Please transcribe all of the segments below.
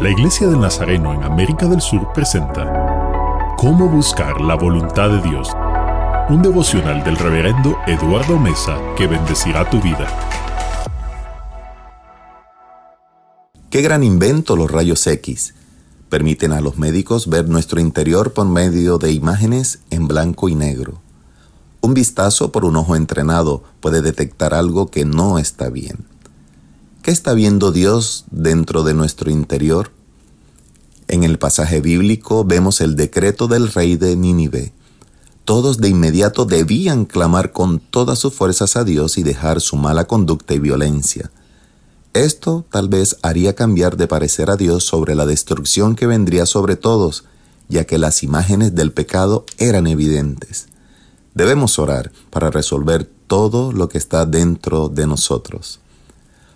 La Iglesia del Nazareno en América del Sur presenta Cómo buscar la voluntad de Dios. Un devocional del reverendo Eduardo Mesa que bendecirá tu vida. Qué gran invento los rayos X. Permiten a los médicos ver nuestro interior por medio de imágenes en blanco y negro. Un vistazo por un ojo entrenado puede detectar algo que no está bien. ¿Qué está viendo Dios dentro de nuestro interior? En el pasaje bíblico vemos el decreto del rey de Nínive. Todos de inmediato debían clamar con todas sus fuerzas a Dios y dejar su mala conducta y violencia. Esto tal vez haría cambiar de parecer a Dios sobre la destrucción que vendría sobre todos, ya que las imágenes del pecado eran evidentes. Debemos orar para resolver todo lo que está dentro de nosotros.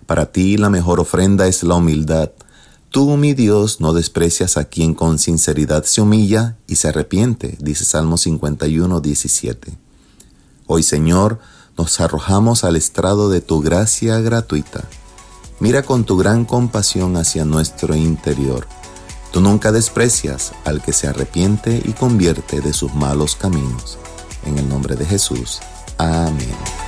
Para ti la mejor ofrenda es la humildad. Tú, mi Dios, no desprecias a quien con sinceridad se humilla y se arrepiente, dice Salmo 51, 17. Hoy, Señor, nos arrojamos al estrado de tu gracia gratuita. Mira con tu gran compasión hacia nuestro interior. Tú nunca desprecias al que se arrepiente y convierte de sus malos caminos. En el nombre de Jesús. Amén.